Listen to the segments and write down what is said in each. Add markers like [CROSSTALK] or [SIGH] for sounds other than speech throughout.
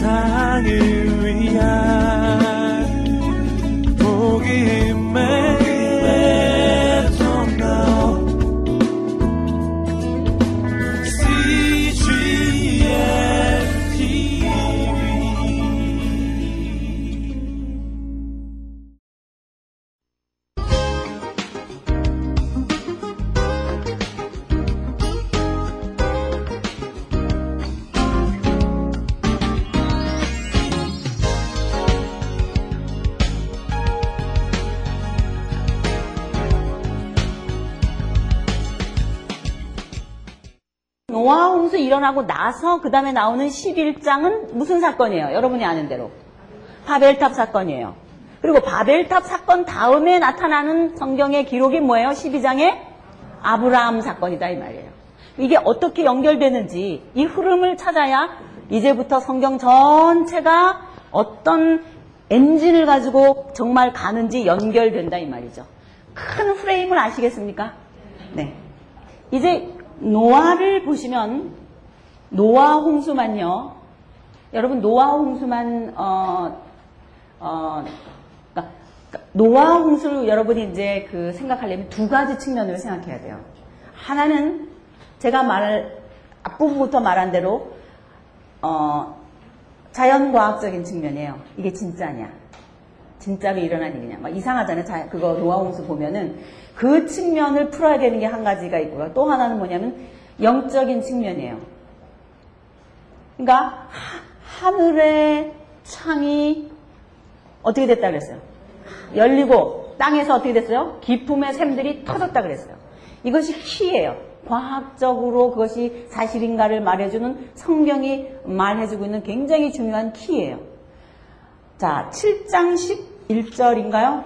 세상을 위한 일어나고 나서 그 다음에 나오는 11장은 무슨 사건이에요? 여러분이 아는 대로. 바벨탑 사건이에요. 그리고 바벨탑 사건 다음에 나타나는 성경의 기록이 뭐예요? 12장에 아브라함 사건이다 이 말이에요. 이게 어떻게 연결되는지 이 흐름을 찾아야 이제부터 성경 전체가 어떤 엔진을 가지고 정말 가는지 연결된다 이 말이죠. 큰 프레임을 아시겠습니까? 네. 이제 노아를 보시면 노아 홍수만요. 여러분 노아 홍수만 어, 어, 그러니까 노아 홍수를 여러분이 이제 그 생각하려면 두 가지 측면으로 생각해야 돼요. 하나는 제가 말 앞부분부터 말한 대로 어, 자연과학적인 측면이에요. 이게 진짜냐? 진짜로 일어난 일이냐? 막 이상하잖아요. 자, 그거 노아 홍수 보면은 그 측면을 풀어야 되는 게 한 가지가 있고요. 또 하나는 뭐냐면 영적인 측면이에요. 그러니까 하, 하늘의 창이 어떻게 됐다 그랬어요? 열리고 땅에서 어떻게 됐어요? 기품의 샘들이 터졌다 그랬어요. 이것이 키예요. 과학적으로 그것이 사실인가를 말해주는 성경이 말해주고 있는 굉장히 중요한 키예요. 자, 7장 11절인가요?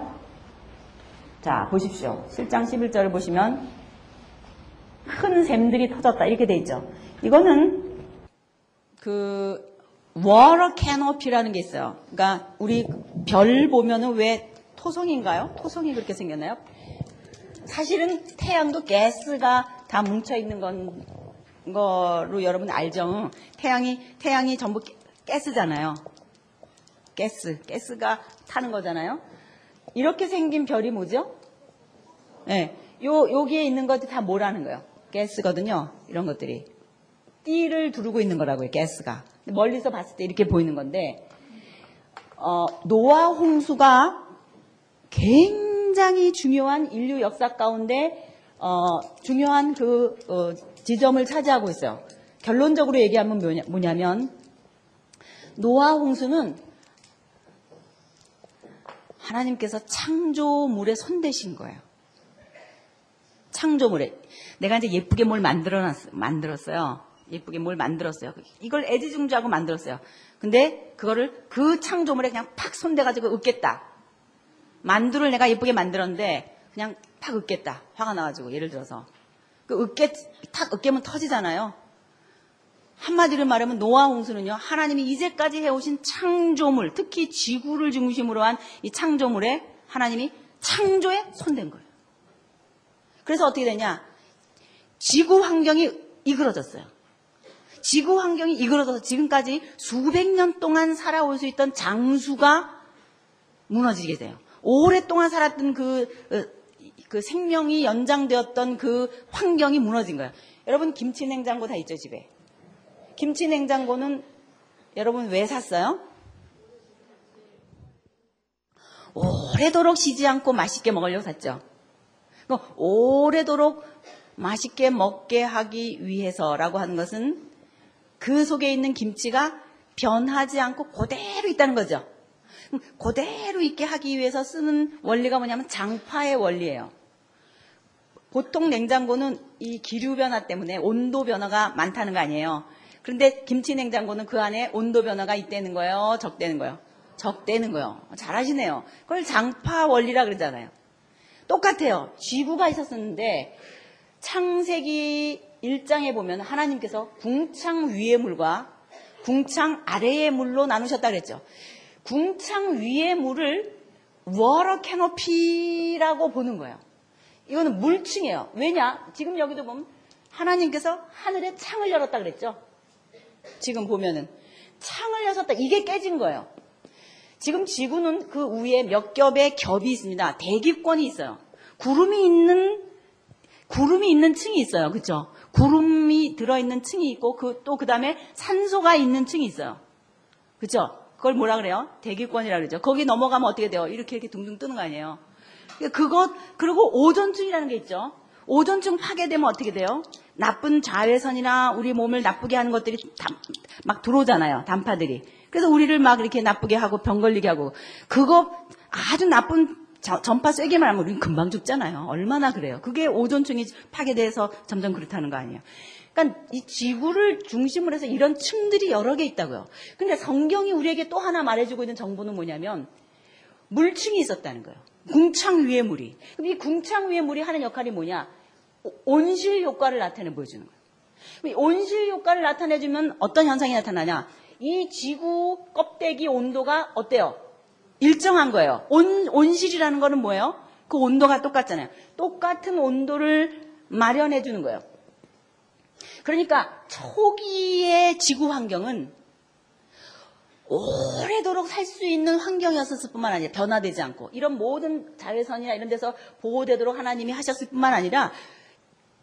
자, 보십시오. 7장 11절을 보시면 큰 샘들이 터졌다 이렇게 돼 있죠. 이거는 그 water canopy라는 게 있어요. 그러니까 우리 별 보면은 왜 토성인가요? 토성이 그렇게 생겼나요? 사실은 태양도 가스가 다 뭉쳐 있는 건 거로 여러분 알죠? 태양이 태양이 전부 가스잖아요. 가스, 가스가 타는 거잖아요. 이렇게 생긴 별이 뭐죠? 네, 요 여기에 있는 것들이 다 뭐라는 거예요? 가스거든요. 이런 것들이 띠를 두르고 있는 거라고요. 가스가 멀리서 봤을 때 이렇게 보이는 건데 어, 노아 홍수가 굉장히 중요한 인류 역사 가운데 어, 중요한 그 어, 지점을 차지하고 있어요. 결론적으로 얘기하면 뭐냐, 뭐냐면 노아 홍수는 하나님께서 창조물에 손대신 거예요. 창조물에. 내가 이제 예쁘게 뭘 만들어 만들었어요. 예쁘게 뭘 만들었어요. 이걸 애지중지하고 만들었어요. 근데 그거를 그 창조물에 그냥 팍 손대가지고 읊겠다. 만두를 내가 예쁘게 만들었는데 그냥 팍 읊겠다. 화가 나가지고 예를 들어서 그 읊게 탁 읊게면 터지잖아요. 한마디로 말하면 노아 홍수는요, 하나님이 이제까지 해오신 창조물, 특히 지구를 중심으로 한 이 창조물에 하나님이 창조에 손댄 거예요. 그래서 어떻게 되냐? 지구 환경이 이그러졌어요. 지구 환경이 이그러져서 지금까지 수백 년 동안 살아올 수 있던 장수가 무너지게 돼요. 오랫동안 살았던 그, 어, 그 생명이 연장되었던 그 환경이 무너진 거예요. 여러분, 김치 냉장고 다 있죠, 집에? 김치 냉장고는 여러분 왜 샀어요? 오래도록 쉬지 않고 맛있게 먹으려고 샀죠. 그러니까 오래도록 맛있게 먹게 하기 위해서라고 하는 것은 그 속에 있는 김치가 변하지 않고 그대로 있다는 거죠. 그대로 있게 하기 위해서 쓰는 원리가 뭐냐면 장파의 원리예요. 보통 냉장고는 이 기류 변화 때문에 온도 변화가 많다는 거 아니에요. 그런데 김치 냉장고는 그 안에 온도 변화가 있다는 거예요? 적대는 거예요? 적대는 거예요. 잘하시네요. 그걸 장파 원리라 그러잖아요. 똑같아요. 지구가 있었었는데 창세기 1장에 보면 하나님께서 궁창 위의 물과 궁창 아래의 물로 나누셨다 그랬죠. 궁창 위의 물을 water canopy라고 보는 거예요. 이거는 물층이에요. 왜냐? 지금 여기도 보면 하나님께서 하늘에 창을 열었다 그랬죠. 지금 보면은 창을 여섰다. 이게 깨진 거예요. 지금 지구는 그 위에 몇 겹의 겹이 있습니다. 대기권이 있어요. 구름이 있는 구름이 있는 층이 있어요. 그렇죠? 구름이 들어 있는 층이 있고 그 또 그 다음에 산소가 있는 층이 있어요. 그렇죠? 그걸 뭐라 그래요? 대기권이라 그러죠. 거기 넘어가면 어떻게 돼요? 이렇게 이렇게 둥둥 뜨는 거 아니에요? 그것 그리고 오존층이라는 게 있죠. 오존층 파괴되면 어떻게 돼요? 나쁜 자외선이나 우리 몸을 나쁘게 하는 것들이 다- 막 들어오잖아요. 단파들이. 그래서 우리를 막 이렇게 나쁘게 하고 병 걸리게 하고 그거 아주 나쁜 저- 전파 쐐기만 하면 우리는 금방 죽잖아요. 얼마나 그래요. 그게 오존층이 파괴돼서 점점 그렇다는 거 아니에요. 그러니까 이 지구를 중심으로 해서 이런 층들이 여러 개 있다고요. 근데 성경이 우리에게 또 하나 말해주고 있는 정보는 뭐냐면 물층이 있었다는 거예요. 궁창 위의 물이. 그럼 이 궁창 위의 물이 하는 역할이 뭐냐? 오- 온실 효과를 나타내 보여주는 거예요. 온실 효과를 나타내주면 어떤 현상이 나타나냐? 이 지구 껍데기 온도가 어때요? 일정한 거예요. 온, 온실이라는 거는 뭐예요? 그 온도가 똑같잖아요. 똑같은 온도를 마련해 주는 거예요. 그러니까 초기의 지구 환경은 오래도록 살 수 있는 환경이었을 뿐만 아니라 변화되지 않고 이런 모든 자외선이나 이런 데서 보호되도록 하나님이 하셨을 뿐만 아니라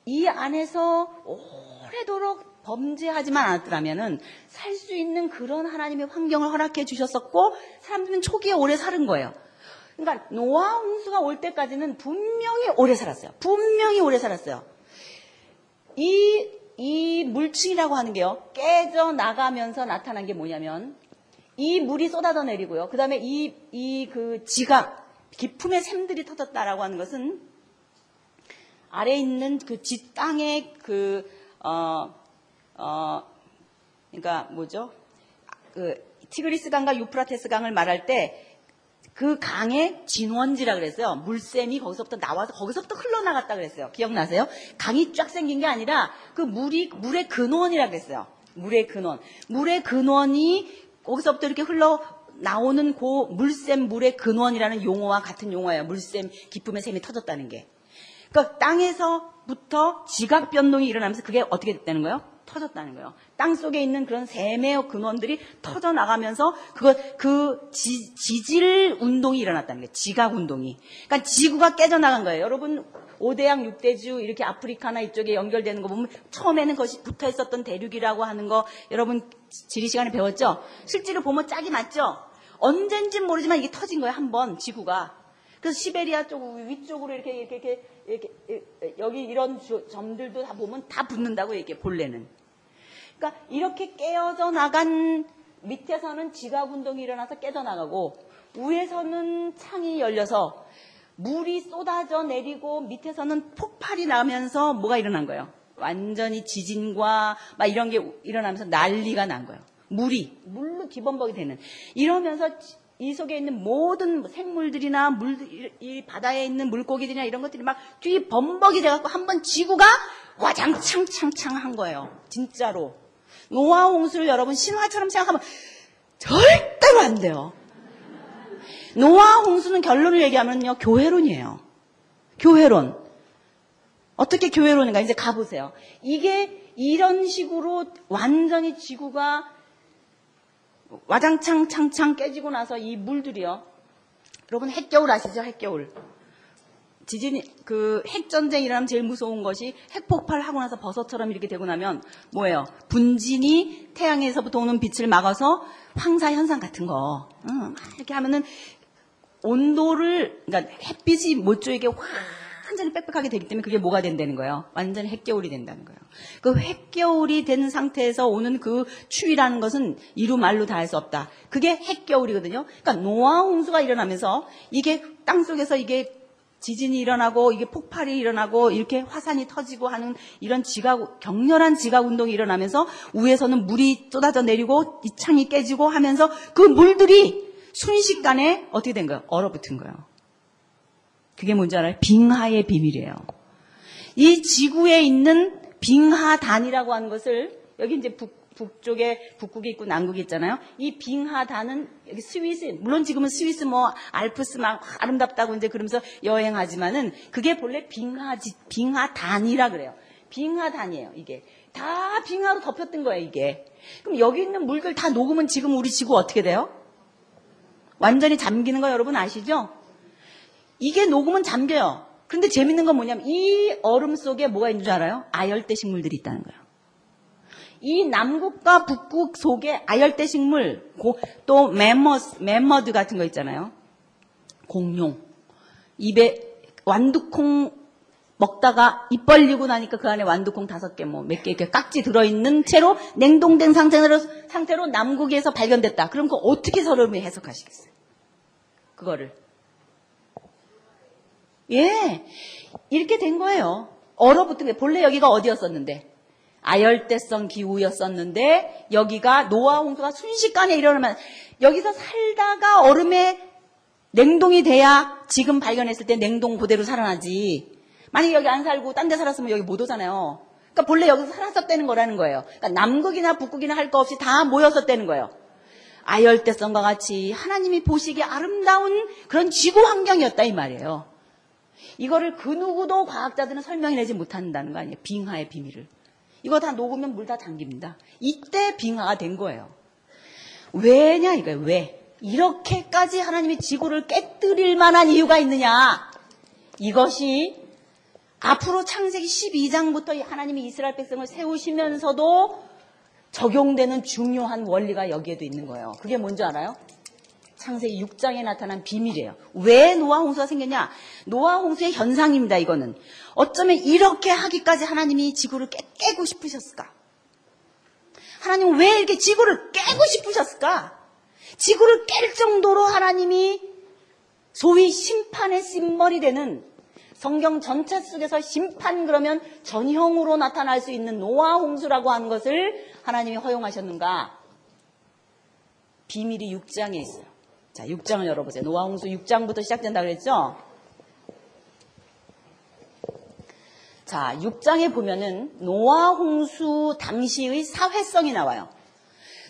이 안에서 오래도록 범죄하지만 않았더라면은 살 수 있는 그런 하나님의 환경을 허락해 주셨었고 사람들은 초기에 오래 사는 거예요. 그러니까 노아 홍수가 올 때까지는 분명히 오래 살았어요. 분명히 오래 살았어요. 이, 이 물층이라고 하는 게요, 깨져 나가면서 나타난 게 뭐냐면, 이 물이 쏟아져 내리고요. 그 다음에 이, 이 그 지각, 기품의 샘들이 터졌다라고 하는 것은, 아래 있는 그 지 땅의 그, 어, 어, 그러니까 뭐죠? 그, 티그리스 강과 유프라테스 강을 말할 때, 그 강의 진원지라 그랬어요. 물샘이 거기서부터 나와서 거기서부터 흘러나갔다 그랬어요. 기억나세요? 강이 쫙 생긴 게 아니라 그 물이 물의 근원이라 그랬어요. 물의 근원. 물의 근원이 거기서부터 이렇게 흘러 나오는 그 물샘 물의 근원이라는 용어와 같은 용어예요. 물샘 기쁨의 샘이 터졌다는 게. 그러니까 땅에서부터 지각 변동이 일어나면서 그게 어떻게 됐다는 거예요? 터졌다는 거예요. 땅 속에 있는 그런 샘의 근원들이 터져 나가면서 그거 그 지, 지질 운동이 일어났다는 거예요. 지각 운동이. 그러니까 지구가 깨져 나간 거예요. 여러분 오대양 육대주 이렇게 아프리카나 이쪽에 연결되는 거 보면 처음에는 그것이 붙어 있었던 대륙이라고 하는 거 여러분 지리 시간에 배웠죠? 실제로 보면 짝이 맞죠? 언젠진 모르지만 이게 터진 거예요. 한 번 지구가. 그래서 시베리아 쪽 위쪽으로 이렇게 이렇게 이렇게, 이렇게, 여기 이런 주- 점들도 다 보면 다 붙는다고 이렇게 본래는. 그러니까 이렇게 깨어져 나간 밑에서는 지각 운동이 일어나서 깨져 나가고 위에서는 창이 열려서 물이 쏟아져 내리고 밑에서는 폭발이 나면서 뭐가 일어난 거예요? 완전히 지진과 막 이런 게 일어나면서 난리가 난 거예요. 물이 물로 기범벅이 되는 이러면서 이 속에 있는 모든 생물들이나 물, 이 바다에 있는 물고기들이나 이런 것들이 막 뒤 범벅이 돼갖고 한 번 지구가 와장창창창 한 거예요. 진짜로. 노아 홍수를 여러분 신화처럼 생각하면 절대로 안 돼요. 노아 홍수는 결론을 얘기하면요. 교회론이에요. 교회론. 어떻게 교회론인가 이제 가보세요. 이게 이런 식으로 완전히 지구가 와장창 창창 깨지고 나서 이 물들이요. 여러분 핵겨울 아시죠? 핵겨울. 지진 그 핵전쟁 일어나면 제일 무서운 것이 핵폭발하고 나서 버섯처럼 이렇게 되고 나면 뭐예요? 분진이 태양에서부터 오는 빛을 막아서 황사 현상 같은 거. 응, 이렇게 하면은 온도를 그러니까 햇빛이 모조에게 완전히 빽빽하게 되기 때문에 그게 뭐가 된다는 거예요? 완전히 핵겨울이 된다는 거예요. 그 핵겨울이 된 상태에서 오는 그 추위라는 것은 이루 말로 다 할 수 없다. 그게 핵겨울이거든요. 그러니까 노아 홍수가 일어나면서 이게 땅 속에서 이게 지진이 일어나고 이게 폭발이 일어나고 이렇게 화산이 터지고 하는 이런 지각 격렬한 지각 운동이 일어나면서 위에서는 물이 쏟아져 내리고 이 창이 깨지고 하면서 그 물들이 순식간에 어떻게 된 거예요? 얼어붙은 거예요. 그게 뭔지 알아요? 빙하의 비밀이에요. 이 지구에 있는 빙하단이라고 하는 것을 여기 이제 북, 북쪽에 북극이 있고 남극이 있잖아요. 이 빙하단은 여기 스위스 물론 지금은 스위스 뭐 알프스 막 아름답다고 이제 그러면서 여행하지만은 그게 본래 빙하지 빙하단이라 그래요. 빙하단이에요. 이게 다 빙하로 덮였던 거예요, 이게. 그럼 여기 있는 물들 다 녹으면 지금 우리 지구 어떻게 돼요? 완전히 잠기는 거 여러분 아시죠? 이게 녹으면 잠겨요. 그런데 재밌는 건 뭐냐면 이 얼음 속에 뭐가 있는 줄 알아요? 아열대 식물들이 있다는 거예요. 이 남극과 북극 속에 아열대 식물, 고- 또 멤머스, 멤머드 같은 거 있잖아요. 공룡. 입에 완두콩 먹다가 입 벌리고 나니까 그 안에 완두콩 다섯 개, 뭐 몇 개 이렇게 깍지 들어있는 채로 냉동된 상태로, 상태로 남극에서 발견됐다. 그럼 그거 어떻게 서름이 해석하시겠어요? 그거를. 예. 이렇게 된 거예요. 얼어붙은 게 본래 여기가 어디였었는데? 아열대성 기후였었는데 여기가 노아 홍수가 순식간에 일어나면 여기서 살다가 얼음에 냉동이 돼야 지금 발견했을 때 냉동 그대로 살아나지. 만약에 여기 안 살고 딴 데 살았으면 여기 못 오잖아요. 그러니까 본래 여기서 살았었다는 거라는 거예요. 그러니까 남극이나 북극이나 할 거 없이 다 모였었다는 거예요. 아열대성과 같이 하나님이 보시기에 아름다운 그런 지구 환경이었다 이 말이에요. 이거를 그 누구도 과학자들은 설명해내지 못한다는 거 아니에요. 빙하의 비밀을. 이거 다 녹으면 물 다 잠깁니다. 이때 빙하가 된 거예요. 왜냐 이거예요. 왜? 이렇게까지 하나님이 지구를 깨뜨릴 만한 이유가 있느냐? 이것이 앞으로 창세기 12장부터 하나님이 이스라엘 백성을 세우시면서도 적용되는 중요한 원리가 여기에도 있는 거예요. 그게 뭔지 알아요? 창세기 6장에 나타난 비밀이에요. 왜 노아 홍수가 생겼냐? 노아 홍수의 현상입니다, 이거는. 어쩌면 이렇게 하기까지 하나님이 지구를 깨, 깨고 싶으셨을까? 하나님은 왜 이렇게 지구를 깨고 싶으셨을까? 지구를 깰 정도로 하나님이 소위 심판의 심벌이 되는 성경 전체 속에서 심판 그러면 전형으로 나타날 수 있는 노아 홍수라고 하는 것을 하나님이 허용하셨는가? 비밀이 6장에 있어요. 자, 6장을 열어보세요. 노아 홍수 6장부터 시작된다고 그랬죠? 자, 6장에 보면은 노아 홍수 당시의 사회성이 나와요.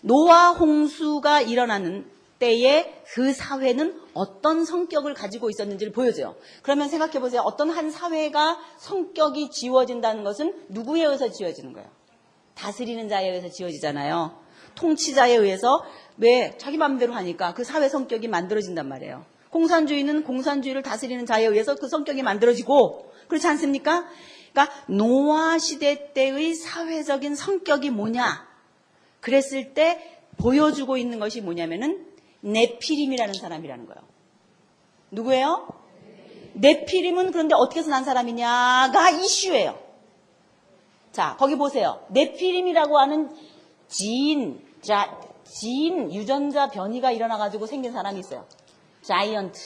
노아 홍수가 일어나는 때에 그 사회는 어떤 성격을 가지고 있었는지를 보여줘요. 그러면 생각해 보세요. 어떤 한 사회가 성격이 지워진다는 것은 누구에 의해서 지워지는 거예요? 다스리는 자에 의해서 지워지잖아요. 통치자에 의해서 왜 자기 마음대로 하니까 그 사회 성격이 만들어진단 말이에요. 공산주의는 공산주의를 다스리는 자에 의해서 그 성격이 만들어지고 그렇지 않습니까? 그러니까 노아 시대 때의 사회적인 성격이 뭐냐? 그랬을 때 보여주고 있는 것이 뭐냐면은 네피림이라는 사람이라는 거예요. 누구예요? 네피림은 그런데 어떻게 해서 난 사람이냐가 이슈예요. 자, 거기 보세요. 네피림이라고 하는 지인, 자, 지인 유전자 변이가 일어나가지고 생긴 사람이 있어요. 자이언트.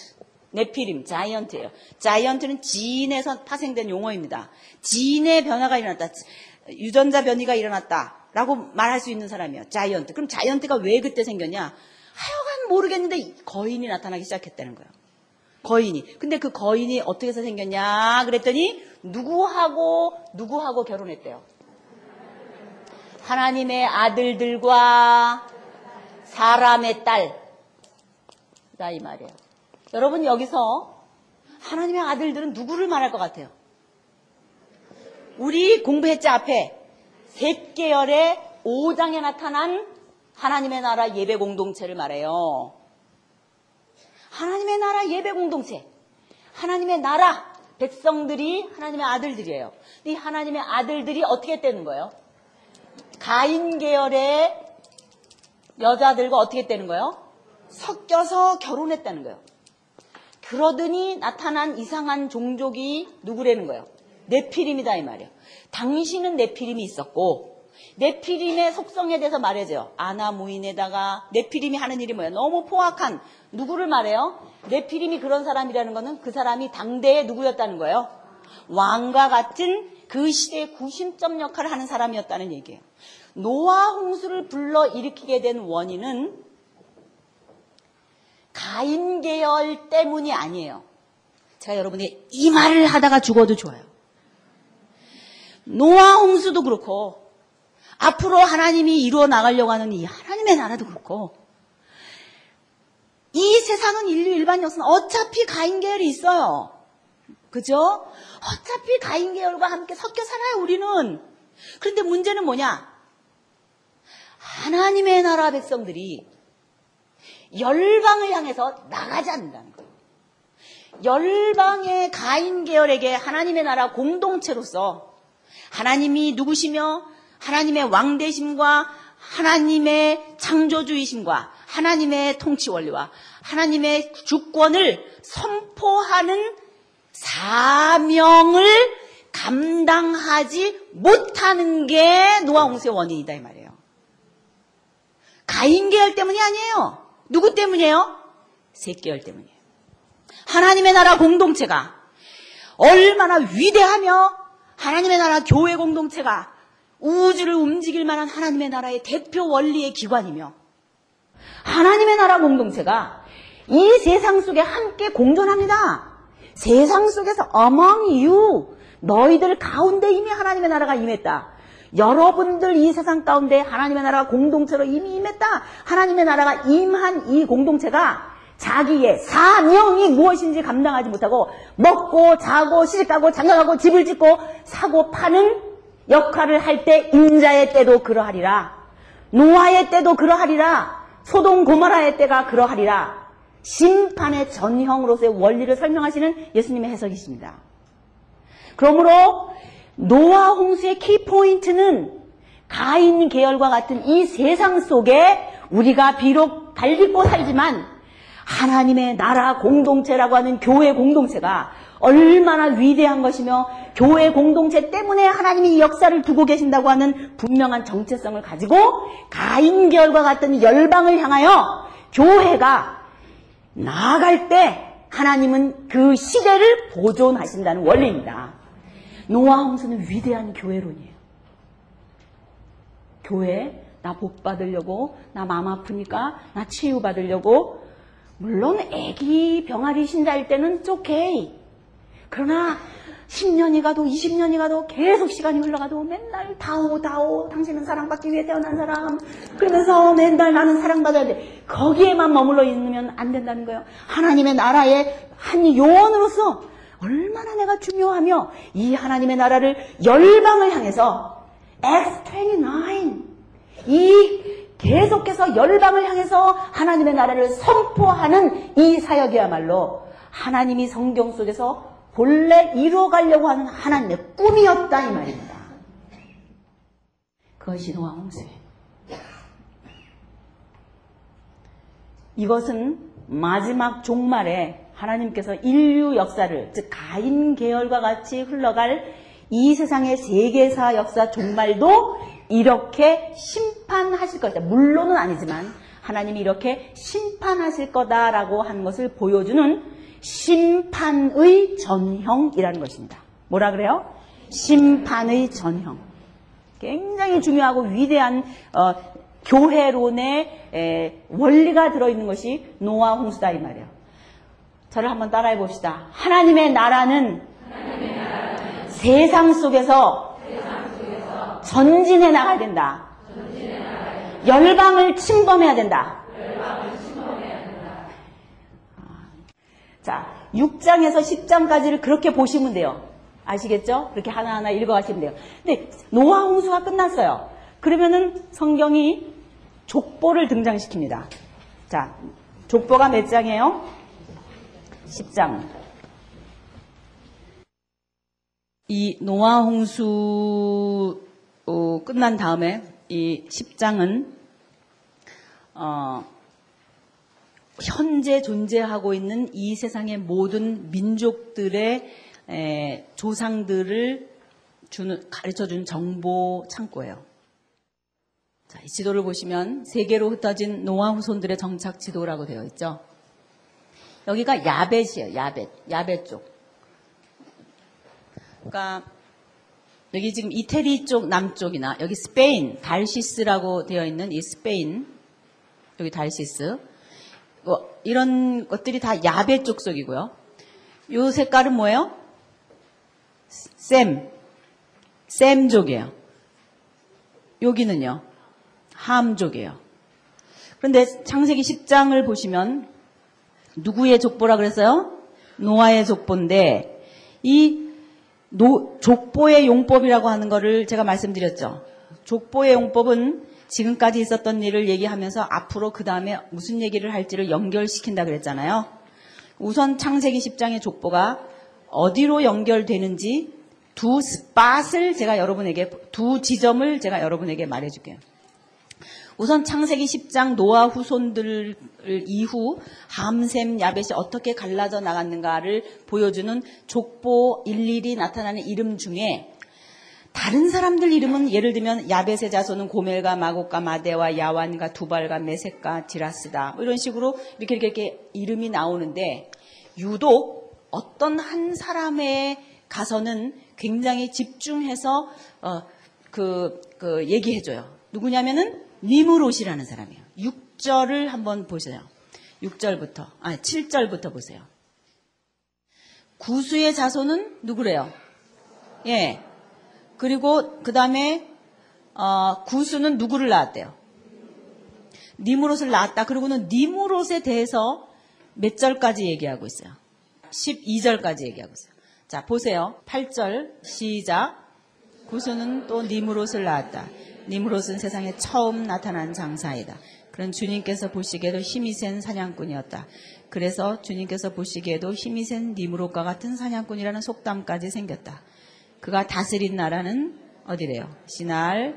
네피림, 자이언트예요. 자이언트는 지인에서 파생된 용어입니다. 지인의 변화가 일어났다. 유전자 변이가 일어났다. 라고 말할 수 있는 사람이에요. 자이언트. 그럼 자이언트가 왜 그때 생겼냐? 하여간 모르겠는데 거인이 나타나기 시작했다는 거예요. 거인이. 근데 그 거인이 어떻게 해서 생겼냐? 그랬더니 누구하고 누구하고 결혼했대요. 하나님의 아들들과 사람의 딸. 자, 이 말이에요. 여러분 여기서 하나님의 아들들은 누구를 말할 것 같아요? 우리 공부했지 앞에 셋 계열의 5장에 나타난 하나님의 나라 예배 공동체를 말해요. 하나님의 나라 예배 공동체. 하나님의 나라 백성들이 하나님의 아들들이에요. 이 하나님의 아들들이 어떻게 되는 거예요? 가인 계열의 여자들과 어떻게 되는 거예요? 섞여서 결혼했다는 거예요. 그러더니 나타난 이상한 종족이 누구라는 거예요? 네피림이다 이 말이에요. 당신은 네피림이 있었고 네피림의 속성에 대해서 말해줘요. 아나무인에다가 네피림이 하는 일이 뭐예요? 너무 포악한 누구를 말해요? 네피림이 그런 사람이라는 거는 그 사람이 당대의 누구였다는 거예요? 왕과 같은 그 시대의 구심점 역할을 하는 사람이었다는 얘기예요. 노아 홍수를 불러 일으키게 된 원인은 가인 계열 때문이 아니에요. 제가 여러분이 이 말을 하다가 죽어도 좋아요. 노아 홍수도 그렇고 앞으로 하나님이 이루어 나가려고 하는 이 하나님의 나라도 그렇고 이 세상은 인류 일반 역사는 어차피 가인 계열이 있어요. 그죠? 어차피 가인 계열과 함께 섞여 살아요, 우리는. 그런데 문제는 뭐냐? 하나님의 나라 백성들이 열방을 향해서 나가지 않는다는 거예요. 열방의 가인 계열에게 하나님의 나라 공동체로서 하나님이 누구시며 하나님의 왕대심과 하나님의 창조주의심과 하나님의 통치 원리와 하나님의 주권을 선포하는 사명을 감당하지 못하는 게 노아 홍수의 원인이다 이 말이에요. 가인 계열 때문이 아니에요. 누구 때문이에요? 셋 계열 때문이에요. 하나님의 나라 공동체가 얼마나 위대하며 하나님의 나라 교회 공동체가 우주를 움직일 만한 하나님의 나라의 대표 원리의 기관이며 하나님의 나라 공동체가 이 세상 속에 함께 공존합니다. 세상 속에서 among you 너희들 가운데 이미 하나님의 나라가 임했다. 여러분들 이 세상 가운데 하나님의 나라가 공동체로 이미 임했다. 하나님의 나라가 임한 이 공동체가 자기의 사명이 무엇인지 감당하지 못하고 먹고 자고 시집가고 장가가고 집을 짓고 사고 파는 역할을 할 때 인자의 때도 그러하리라. 노아의 때도 그러하리라. 소동 고모라의 때가 그러하리라. 심판의 전형으로서의 원리를 설명하시는 예수님의 해석이십니다. 그러므로 노아 홍수의 키포인트는 가인 계열과 같은 이 세상 속에 우리가 비록 달딛고 살지만 하나님의 나라 공동체라고 하는 교회 공동체가 얼마나 위대한 것이며 교회 공동체 때문에 하나님이 이 역사를 두고 계신다고 하는 분명한 정체성을 가지고 가인 계열과 같은 열방을 향하여 교회가 나아갈 때 하나님은 그 시대를 보존하신다는 원리입니다. 노아 홍수는 위대한 교회론이에요. 교회 나 복 받으려고 나 마음 아프니까 나 치유 받으려고. 물론 애기 병아리 신자일 때는 오케이. 그러나 10년이 가도 20년이 가도 계속 시간이 흘러가도 맨날 다오 다오. 당신은 사랑받기 위해 태어난 사람. 그러면서 맨날 나는 사랑받아야 돼. 거기에만 머물러 있으면 안 된다는 거예요. 하나님의 나라의 한 요원으로서 얼마나 내가 중요하며 이 하나님의 나라를 열방을 향해서 X29 이 계속해서 열방을 향해서 하나님의 나라를 선포하는 이 사역이야말로 하나님이 성경 속에서 본래 이루어가려고 하는 하나님의 꿈이었다 이 말입니다. 그것이 노아 홍수예요. 이것은 마지막 종말에 하나님께서 인류 역사를 즉 가인 계열과 같이 흘러갈 이 세상의 세계사 역사 종말도 이렇게 심판하실 것이다. 물론은 아니지만 하나님이 이렇게 심판하실 거다라고 한 것을 보여주는 심판의 전형이라는 것입니다. 뭐라 그래요? 심판의 전형. 굉장히 중요하고 위대한 어, 교회론의 에, 원리가 들어있는 것이 노아 홍수다 이 말이에요. 저를 한번 따라해 봅시다. 하나님의 나라는, 세상 속에서, 전진해 나가야 된다. 열방을 침범해야 된다. 자, 6장에서 10장까지를 그렇게 보시면 돼요. 아시겠죠? 그렇게 하나하나 읽어가시면 돼요. 근데 노아 홍수가 끝났어요. 그러면은 성경이 족보를 등장시킵니다. 자, 족보가 몇 장이에요? 10장. 이 노아 홍수 어, 끝난 다음에 이 10장은 어, 현재 존재하고 있는 이 세상의 모든 민족들의 에, 조상들을 주는, 가르쳐 준 정보 창고예요. 자, 이 지도를 보시면 세계로 흩어진 노아 후손들의 정착 지도라고 되어 있죠. 여기가 야벳이에요. 야벳. 야벳 쪽. 그러니까 여기 지금 이태리 쪽 남쪽이나 여기 스페인 달시스라고 되어 있는 이 스페인 여기 다시스 뭐 이런 것들이 다 야벳 족속이고요. 요 색깔은 뭐예요? 샘. 샘족이에요. 여기는요. 함족이에요. 그런데 창세기 10장을 보시면 누구의 족보라 그랬어요? 노아의 족보인데 이 노- 족보의 용법이라고 하는 거를 제가 말씀드렸죠. 족보의 용법은 지금까지 있었던 일을 얘기하면서 앞으로 그 다음에 무슨 얘기를 할지를 연결시킨다 그랬잖아요. 우선 창세기 10장의 족보가 어디로 연결되는지 두 스팟을 제가 여러분에게 두 지점을 제가 여러분에게 말해줄게요. 우선 창세기 10장 노아 후손들 이후 함셈 야벳이 어떻게 갈라져 나갔는가를 보여주는 족보 일일이 나타나는 이름 중에 다른 사람들 이름은 예를 들면 야벳의 자손은 고멜과 마곡과 마데와 야완과 두발과 메색과 디라스다 뭐 이런 식으로 이렇게 이렇게, 이렇게 이름이 나오는데 유독 어떤 한 사람에 가서는 굉장히 집중해서 어, 그, 그 얘기해줘요. 누구냐면은 니무롯이라는 사람이에요. 6절을 한번 보세요. 6절부터 아 7절부터 보세요. 구수의 자손은 누구래요? 예. 그리고 그 다음에 어, 구수는 누구를 낳았대요? 니무롯을 낳았다. 그리고는 니무롯에 대해서 몇 절까지 얘기하고 있어요? 12절까지 얘기하고 있어요. 자, 보세요. 8절 시작. 구수는 또 니무롯을 낳았다. 니무롯은 세상에 처음 나타난 장사이다. 그런 주님께서 보시기에도 힘이 센 사냥꾼이었다. 그래서 주님께서 보시기에도 힘이 센 니무롯과 같은 사냥꾼이라는 속담까지 생겼다. 그가 다스린 나라는 어디래요? 시날,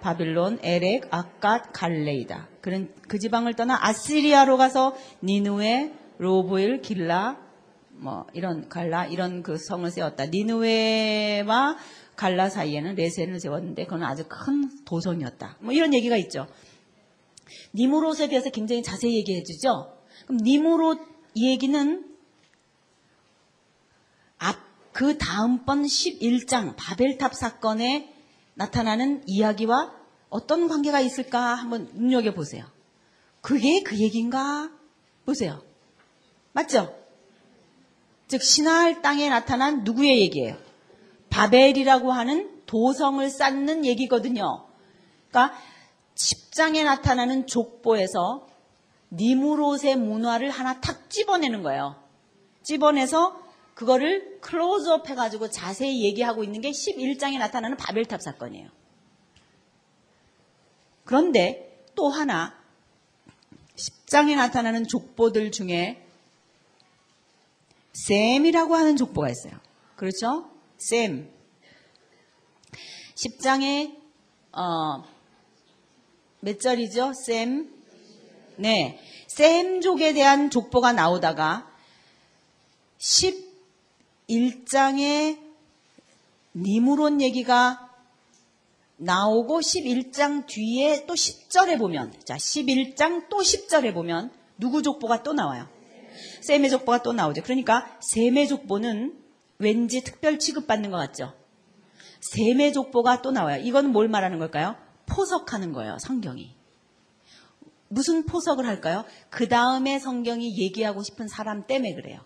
바빌론, 에렉, 아갓, 갈레이다. 그런 그 지방을 떠나 아시리아로 가서 니누에, 로보일, 길라, 뭐 이런 갈라 이런 그 성을 세웠다. 니누에와 갈라 사이에는 레센을 세웠는데 그건 아주 큰 도성이었다. 뭐 이런 얘기가 있죠. 니무롯에 대해서 굉장히 자세히 얘기해 주죠. 그럼 니무롯 이 얘기는 앞, 그 다음번 11장 바벨탑 사건에 나타나는 이야기와 어떤 관계가 있을까 한번 눈여겨 보세요. 그게 그 얘기인가? 보세요. 맞죠? 즉, 신할 땅에 나타난 누구의 얘기예요? 바벨이라고 하는 도성을 쌓는 얘기거든요. 그러니까 10장에 나타나는 족보에서 니무롯의 문화를 하나 탁 집어내는 거예요. 집어내서 그거를 클로즈업 해가지고 자세히 얘기하고 있는 게 11장에 나타나는 바벨탑 사건이에요. 그런데 또 하나 10장에 나타나는 족보들 중에 셈이라고 하는 족보가 있어요. 그렇죠? 셈. 10장에 어, 몇 절이죠? 셈. 네. 셈족에 대한 족보가 나오다가 11장에 니무론 얘기가 나오고 11장 뒤에 또 10절에 보면 자 11장 또 10절에 보면 누구 족보가 또 나와요. 셈의 족보가 또 나오죠. 그러니까 셈의 족보는 왠지 특별 취급받는 것 같죠. 셈의 족보가 또 나와요. 이건 뭘 말하는 걸까요? 포석하는 거예요. 성경이. 무슨 포석을 할까요? 그 다음에 성경이 얘기하고 싶은 사람 때문에 그래요.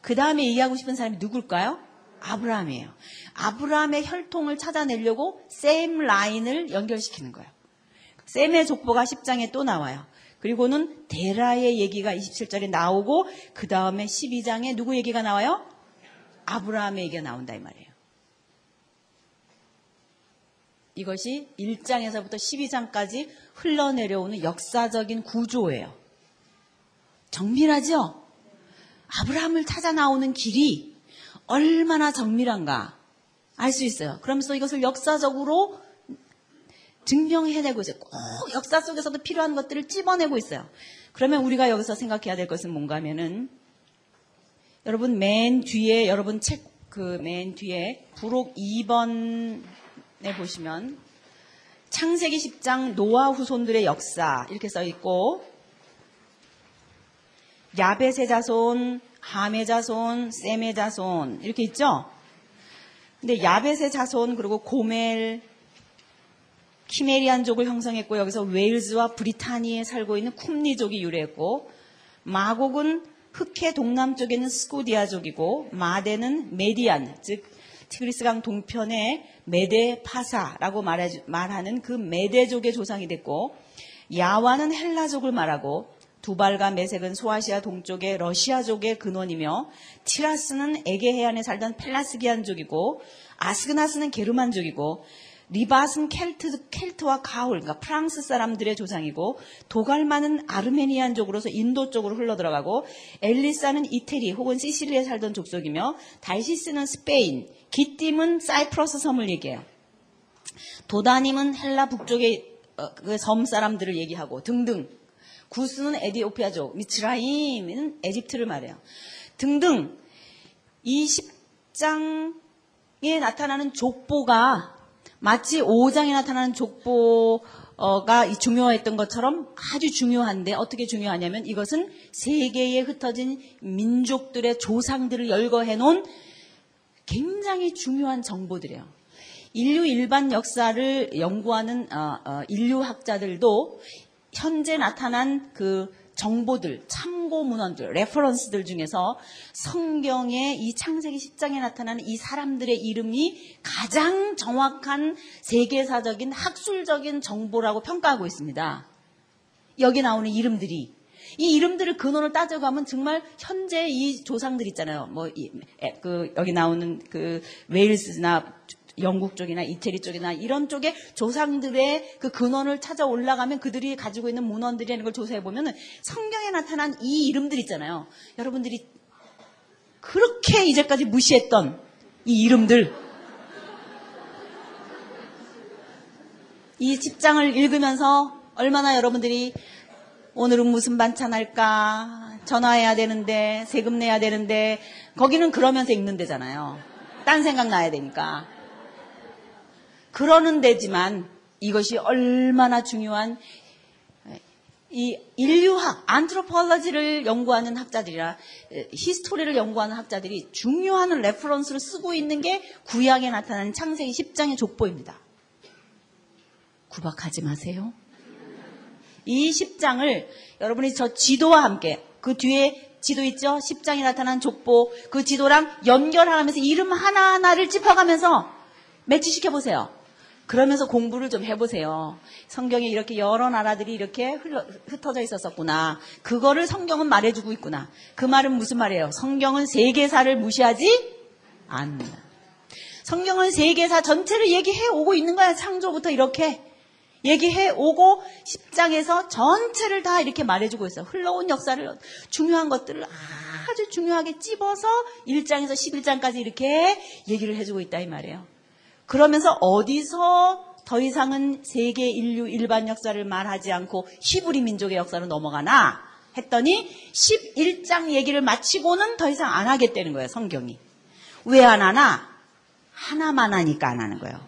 그 다음에 얘기하고 싶은 사람이 누굴까요? 아브라함이에요. 아브라함의 혈통을 찾아내려고 셈 라인을 연결시키는 거예요. 셈의 족보가 10장에 또 나와요. 그리고는 데라의 얘기가 27절에 나오고 그 다음에 12장에 누구 얘기가 나와요? 아브라함의 얘기가 나온다 이 말이에요. 이것이 1장에서부터 12장까지 흘러내려오는 역사적인 구조예요. 정밀하죠? 아브라함을 찾아 나오는 길이 얼마나 정밀한가 알 수 있어요. 그러면서 이것을 역사적으로 증명해내고 있어요. 꼭 역사 속에서도 필요한 것들을 찝어내고 있어요. 그러면 우리가 여기서 생각해야 될 것은 뭔가 하면은 여러분 맨 뒤에 여러분 책 그 맨 뒤에 부록 2번에 보시면 창세기 10장 노아 후손들의 역사 이렇게 써 있고 야벳의 자손, 함의 자손, 셈의 자손 이렇게 있죠. 근데 야벳의 자손 그리고 고멜, 키메리안족을 형성했고 여기서 웨일즈와 브리타니에 살고 있는 쿰리족이 유래했고 마곡은 흑해 동남쪽에 있는 스코디아족이고 마데는 메디안 즉 티그리스강 동편의 메데 파사라고 말하는 그 메데족의 조상이 됐고 야와는 헬라족을 말하고 두발과 메색은 소아시아 동쪽의 러시아족의 근원이며 티라스는 에게 해안에 살던 펠라스기안족이고 아스그나스는 게르만족이고 리바스는 켈트, 켈트와 가울, 그러니까 프랑스 사람들의 조상이고 도갈마는 아르메니안족으로서 인도 쪽으로 흘러들어가고 엘리사는 이태리 혹은 시시리에 살던 족속이며 달시스는 스페인, 기띔은 사이프러스 섬을 얘기해요. 도다님은 헬라 북쪽의 어, 그섬 사람들을 얘기하고 등등. 구스는 에디오피아족, 미츠라임은 에집트를 말해요. 등등. 이 10장에 나타나는 족보가 마치 5장에 나타나는 족보가 중요했던 것처럼 아주 중요한데 어떻게 중요하냐면 이것은 세계에 흩어진 민족들의 조상들을 열거해 놓은 굉장히 중요한 정보들이에요. 인류 일반 역사를 연구하는 어, 어, 인류학자들도 현재 나타난 그 정보들, 참고 문헌들, reference들 중에서 성경의 이 창세기 10장에 나타나는 이 사람들의 이름이 가장 정확한 세계사적인 학술적인 정보라고 평가하고 있습니다. 여기 나오는 이름들이 이 이름들을 근원을 따져가면 정말 현재 이 조상들 있잖아요. 뭐, 이, 에, 그, 여기 나오는 그 웨일스나 영국 쪽이나 이태리 쪽이나 이런 쪽에 조상들의 그 근원을 찾아 올라가면 그들이 가지고 있는 문헌들이라는 걸 조사해 보면은 성경에 나타난 이 이름들 있잖아요. 여러분들이 그렇게 이제까지 무시했던 이 이름들. 이 10장을 읽으면서 얼마나 여러분들이 오늘은 무슨 반찬 할까? 전화해야 되는데, 세금 내야 되는데, 거기는 그러면서 읽는 데잖아요. 딴 생각 나야 되니까. 그러는 데지만 이것이 얼마나 중요한 이 인류학, anthropology를 연구하는 학자들이랑 history를 연구하는 학자들이 중요한 reference를 쓰고 있는 게 구약에 나타나는 창세기 10장의 족보입니다. 구박하지 마세요. 이 10장을 여러분이 저 지도와 함께 그 뒤에 지도 있죠? 10장에 나타난 족보 그 지도랑 연결하면서 이름 하나하나를 짚어가면서 매치시켜 보세요. 그러면서 공부를 좀 해보세요. 성경에 이렇게 여러 나라들이 이렇게 흘러, 흩어져 있었었구나. 그거를 성경은 말해주고 있구나. 그 말은 무슨 말이에요? 성경은 세계사를 무시하지 않는다. 성경은 세계사 전체를 얘기해 오고 있는 거야. 창조부터 이렇게. 얘기해 오고 10장에서 전체를 다 이렇게 말해주고 있어요. 흘러온 역사를 중요한 것들을 아주 중요하게 찝어서 1장에서 11장까지 이렇게 얘기를 해주고 있다 이 말이에요. 그러면서 어디서 더 이상은 세계 인류 일반 역사를 말하지 않고 히브리 민족의 역사로 넘어가나 했더니 11장 얘기를 마치고는 더 이상 안 하겠다는 거예요, 성경이. 왜 안 하나? 하나만 하니까 안 하는 거예요.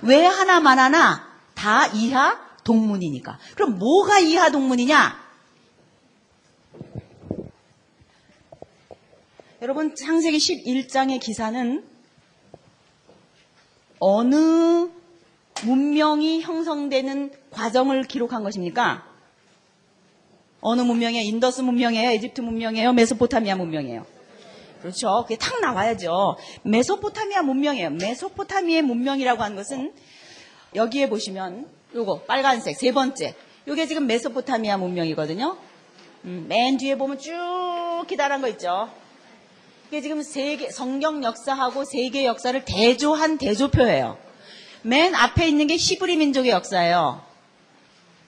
왜 하나만 하나? 다 이하 동문이니까. 그럼 뭐가 이하 동문이냐? 여러분, 창세기 11장의 기사는 어느 문명이 형성되는 과정을 기록한 것입니까? 어느 문명이에요? 인더스 문명이에요? 에집트 문명이에요? 메소포타미아 문명이에요? 그렇죠. 그게 탁 나와야죠. 메소포타미아 문명이에요. 메소포타미아 문명이라고 하는 것은 여기에 보시면 요거 빨간색 세 번째. 요게 지금 메소포타미아 문명이거든요. 음, 맨 뒤에 보면 쭉 기다란 거 있죠. 이게 지금 세계 성경 역사하고 세계 역사를 대조한 대조표예요. 맨 앞에 있는 게 히브리 민족의 역사예요.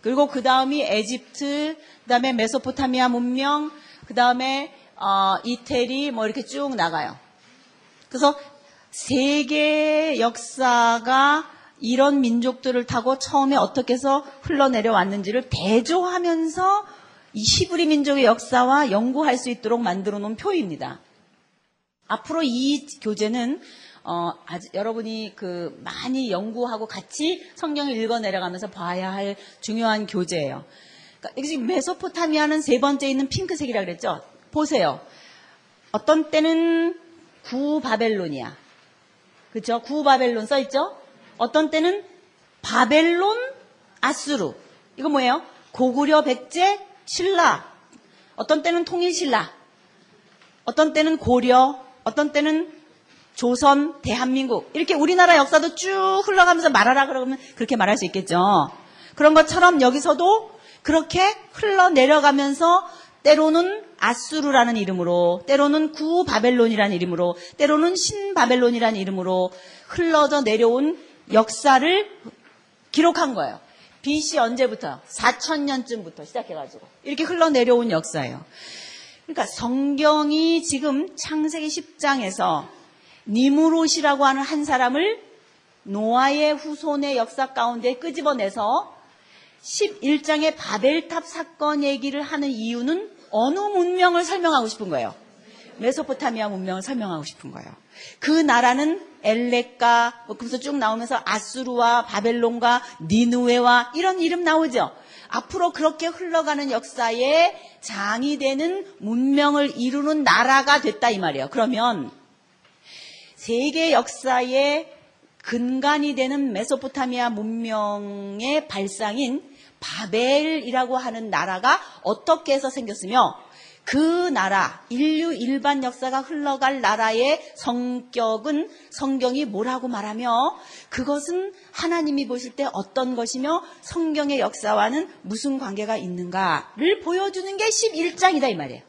그리고 그 다음이 에집트, 그 다음에 메소포타미아 문명, 그 다음에 어, 이태리 뭐 이렇게 쭉 나가요. 그래서 세계 역사가 이런 민족들을 타고 처음에 어떻게 해서 흘러내려 왔는지를 대조하면서 이 히브리 민족의 역사와 연구할 수 있도록 만들어 놓은 표입니다. 앞으로 이 교재는 어, 아주 여러분이 그 많이 연구하고 같이 성경을 읽어 내려가면서 봐야 할 중요한 교재예요. 그러니까 지금 메소포타미아는 세 번째 있는 핑크색이라 그랬죠. 보세요. 어떤 때는 구 바벨론이야. 그렇죠? 구 바벨론 써 있죠? 어떤 때는 바벨론 아수르. 이거 뭐예요? 고구려 백제 신라. 어떤 때는 통일 신라. 어떤 때는 고려, 어떤 때는 조선, 대한민국 이렇게 우리나라 역사도 쭉 흘러가면서 말하라 그러면 그렇게 말할 수 있겠죠. 그런 것처럼 여기서도 그렇게 흘러내려가면서 때로는 아수르라는 이름으로, 때로는 구 바벨론이라는 이름으로, 때로는 신 바벨론이라는 이름으로 흘러져 내려온 역사를 기록한 거예요. BC 언제부터? 4천년쯤부터 시작해가지고. 이렇게 흘러내려온 역사예요. 그러니까 성경이 지금 창세기 10장에서 니무롯이라고 하는 한 사람을 노아의 후손의 역사 가운데 끄집어내서 11장의 바벨탑 사건 얘기를 하는 이유는 어느 문명을 설명하고 싶은 거예요. 메소포타미아 문명을 설명하고 싶은 거예요. 그 나라는 엘렉과 뭐 그래서 쭉 나오면서 아수르와 바벨론과 니누웨와 이런 이름 나오죠. 앞으로 그렇게 흘러가는 역사에 장이 되는 문명을 이루는 나라가 됐다 이 말이에요. 그러면 세계 역사의 근간이 되는 메소포타미아 문명의 발상인 바벨이라고 하는 나라가 어떻게 해서 생겼으며 그 나라, 인류 일반 역사가 흘러갈 나라의 성격은 성경이 뭐라고 말하며 그것은 하나님이 보실 때 어떤 것이며 성경의 역사와는 무슨 관계가 있는가를 보여주는 게 11장이다 이 말이에요.